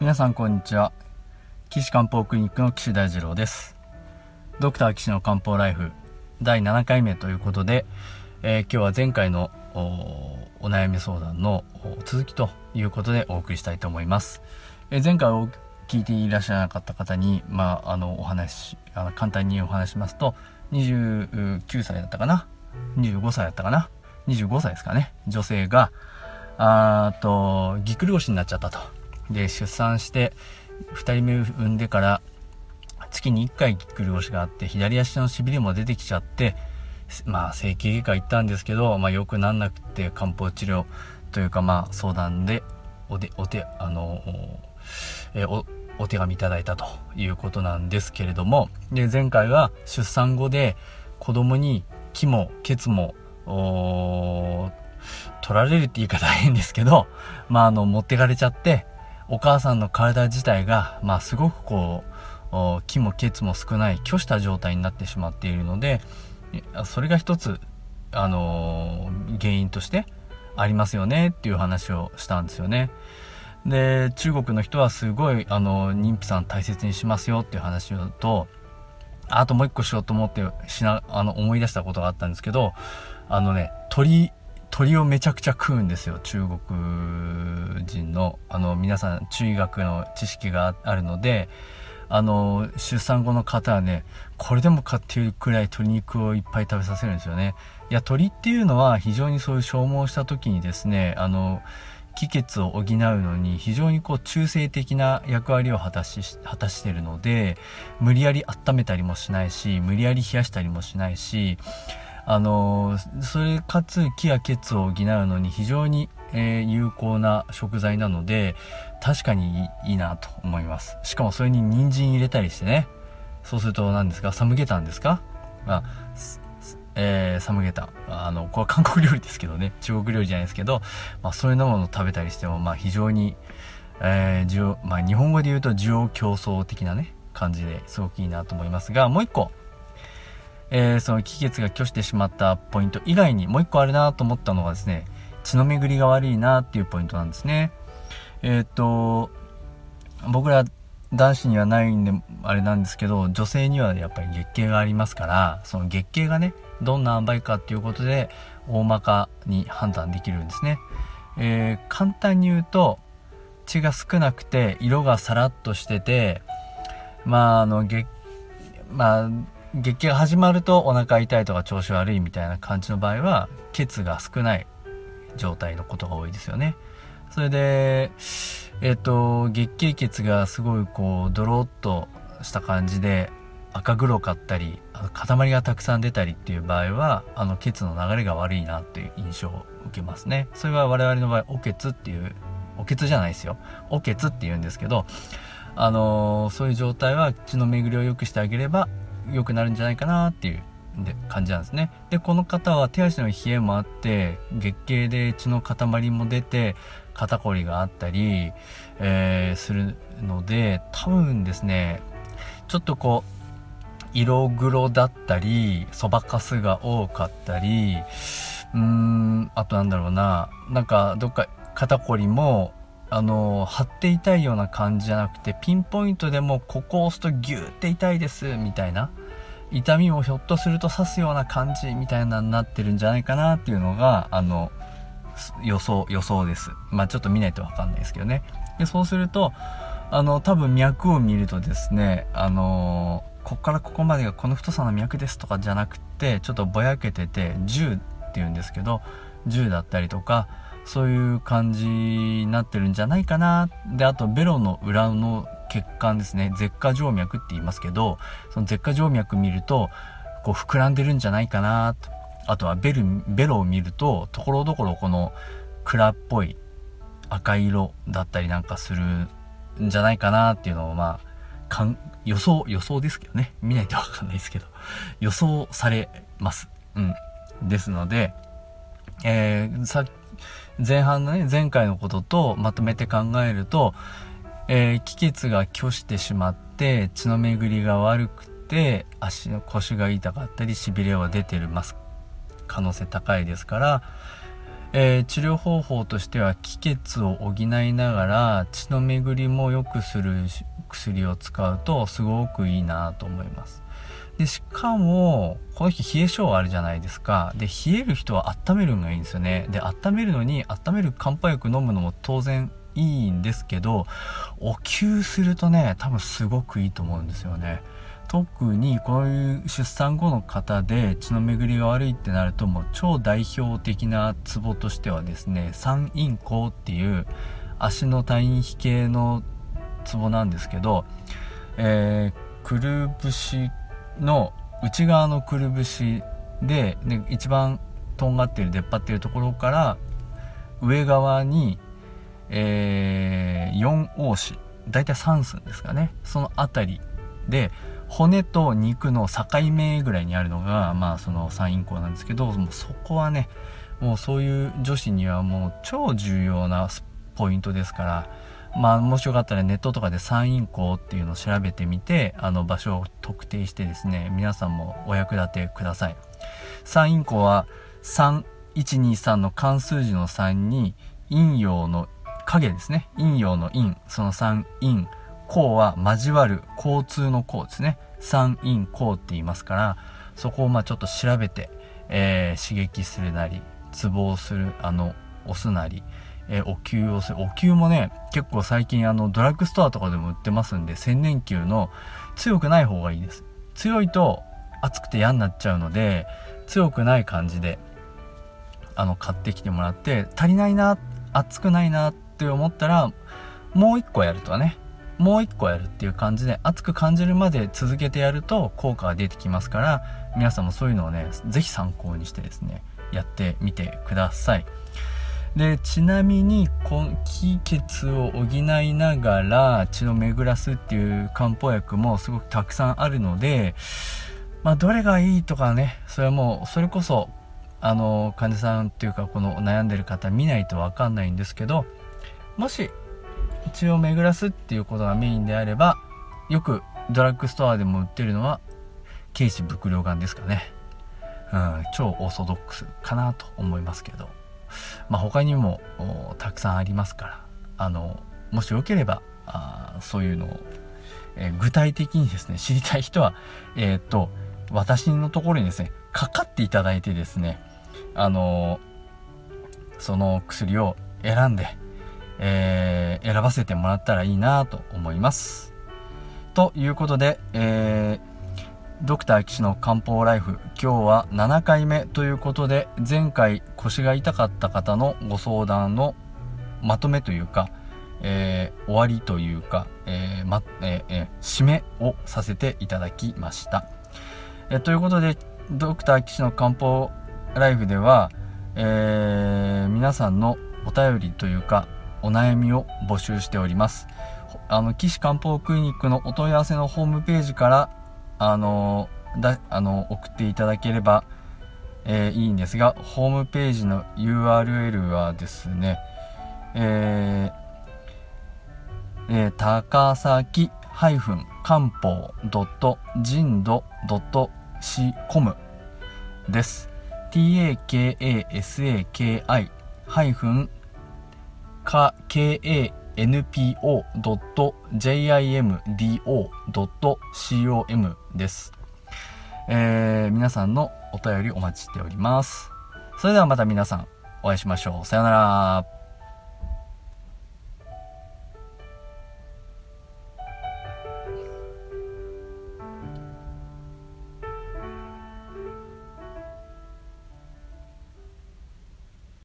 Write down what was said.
皆さんこんにちは。岸漢方クリニックの岸大二郎です。ドクター岸の漢方ライフ第7回目ということで、えー、今日は前回のお悩み相談の続きということでお送りしたいと思います、えー、前回を聞いていらっしゃらなかった方にまああのお話あの簡単にお話しますと29歳だったかな？25歳だったかな？25歳ですかね？女性があーとぎっくり腰になっちゃったと。で出産して2人目産んでから月に1回ぎっくり腰があって左足のしびれも出てきちゃってまあ整形外科行ったんですけど、まあ、よくなんなくて漢方治療というかまあ相談でおでお手あのえおお手紙いただいたということなんですけれどもで前回は出産後で子供に気もケツも取られるって言い方変ですけど、まあ、あの持ってかれちゃってお母さんの体自体が、まあ、すごくこう気も血も少ない虚した状態になってしまっているのでそれが一つ、あのー、原因としてありますよねっていう話をしたんですよね。で中国の人はすごいあの妊婦さん大切にしますよっていう話をとあともう一個しようと思ってしなあの思い出したことがあったんですけどあのね鳥鳥をめちゃくちゃ食うんですよ中国人の。あの皆さん中医学の知識があるのであの出産後の方はねこれでもかっていうくらい鶏肉をいっぱい食べさせるんですよね。いや鳥っていうのは非常にそういう消耗した時にですねあの気血を補うのに非常にこう中性的な役割を果たし果たしてるので無理やり温めたりもしないし無理やり冷やしたりもしないしあのそれかつ気や血を補うのに非常に、えー、有効な食材なので確かにいいなと思います。しかもそれに人参入れたりしてね。そうすると何ですか？サムゲタンですか？あえー、サムゲタあのこれは韓国料理ですけどね。中国料理じゃないですけど、まあ、そういうものを食べたりしても、まあ、非常に、えー需要まあ、日本語で言うと需要競争的なね感じですごくいいなと思いますがもう一個。えー、その気血が拒してしまったポイント以外にもう一個あるなと思ったのがですね、血の巡りが悪いなっていうポイントなんですね。えー、っと、僕ら男子にはないんであれなんですけど、女性にはやっぱり月経がありますから、その月経がね、どんな塩梅かっていうことで大まかに判断できるんですね。えー、簡単に言うと、血が少なくて色がさらっとしてて、まああの月、まあ月経が始まるとお腹痛いとか調子悪いみたいな感じの場合は血が少ない状態のことが多いですよね。それでえっ、と月経血がすごいこうドロッとした感じで赤黒かったりあの塊がたくさん出たりっていう場合はあの血の流れが悪いなっていう印象を受けますね。それは我々の場合お血っていうお血じゃないですよ。お血って言うんですけどあのー、そういう状態は血の巡りを良くしてあげれば良くなるんじゃないかなっていうで感じなんですね。でこの方は手足の冷えもあって月経で血の塊も出て肩こりがあったり、えー、するので多分ですねちょっとこう色黒だったりそばかすが多かったりうーんあとなんだろうななんかどっか肩こりもあの張って痛いような感じじゃなくてピンポイントでもここを押すとギューって痛いですみたいな。痛みもひょっとすると刺すような感じみたいなになってるんじゃないかなっていうのが、あの、予想、予想です。まあちょっと見ないとわかんないですけどね。で、そうすると、あの、多分脈を見るとですね、あのこっからここまでがこの太さの脈ですとかじゃなくて、ちょっとぼやけてて、10っていうんですけど、10だったりとか、そういう感じになってるんじゃないかな。で、あと、ベロの裏の血管ですね。舌下静脈って言いますけどその舌下静脈見るとこう膨らんでるんじゃないかな。とあとはベルベロを見るとところどころこの蔵っぽい赤色だったりなんかするんじゃないかな。っていうのをまあかん予想予想ですけどね。見ないとわかんないですけど。予想されます。うん。ですのでえー、さ前半のね前回のこととまとめて考えるとえー、気血が拒してしまって血の巡りが悪くて足の腰が痛かったりしびれは出てるます可能性高いですから、えー、治療方法としては気血を補いながら血の巡りも良くする薬を使うとすごくいいなと思います。でしかもこの日冷え性あるじゃないですか。で冷える人は温めるのがいいんですよね。で温めるのに温める漢方薬飲むのも当然いいんですけどお灸するとね多分すごくいいと思うんですよね。特にこういう出産後の方で血の巡りが悪いってなるともう超代表的なツボとしてはですね三陰交っていう足の退院比系のツボなんですけど、えー、くるぶしの内側のくるぶしでで一番とんがってる出っ張ってるところから上側に、えー、4王子大体3寸ですかねその辺りで骨と肉の境目ぐらいにあるのが、まあその三陰交なんですけど、もうそこはね、もうそういう女子にはもう超重要なポイントですから、まあもしよかったらネットとかで三陰交っていうのを調べてみて、あの場所を特定してですね、皆さんもお役立てください。三陰交は3、123の関数字の3に陰陽の影ですね。陰陽の陰、その3陰、交は交わる交通の交ですね。三陰交って言いますからそこをまあちょっと調べて、えー、刺激するなりツボをするあの押すなり、えー、お灸をする。お灸もね結構最近あのドラッグストアとかでも売ってますんで千年灸の強くない方がいいです。強いと熱くて嫌になっちゃうので強くない感じであの買ってきてもらって足りないな熱くないなっって思ったらもう一個やるとねもう一個やるっていう感じで熱く感じるまで続けてやると効果が出てきますから皆さんもそういうのをね是非参考にしてですねやってみてください。でちなみに気血を補いながら血を巡らすっていう漢方薬もすごくたくさんあるのでまあどれがいいとかねそれはもうそれこそあの患者さんっていうかこの悩んでる方見ないと分かんないんですけどもし血を巡らすっていうことがメインであればよくドラッグストアでも売ってるのは軽視伏量丸ですかね、うん、超オーソドックスかなと思いますけど。まあ他にもたくさんありますから。あのもしよければあそういうのを、えー、具体的にですね知りたい人はえー、っと私のところにですねかかっていただいてですねあのその薬を選んでえー、選ばせてもらったらいいなと思います。ということで、えー、ドクター岸の漢方ライフ、今日は7回目ということで、前回腰が痛かった方のご相談のまとめというか、えー、終わりというか、えーまえー、締めをさせていただきました。えということで、ドクター岸の漢方ライフでは、え皆さんのお便りというか、お悩みを募集しております。あの、岸漢方クリニックのお問い合わせのホームページから、あの、だ、あの、送っていただければ、えー、いいんですが、ホームページの URL はですね、えー、えー、高崎漢方人度 .com です。takasaki ハイフンか kanpo.jimdo.com です。えー、皆さんのお便りお待ちしております。それではまた皆さんお会いしましょう。さよなら。